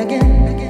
again, again.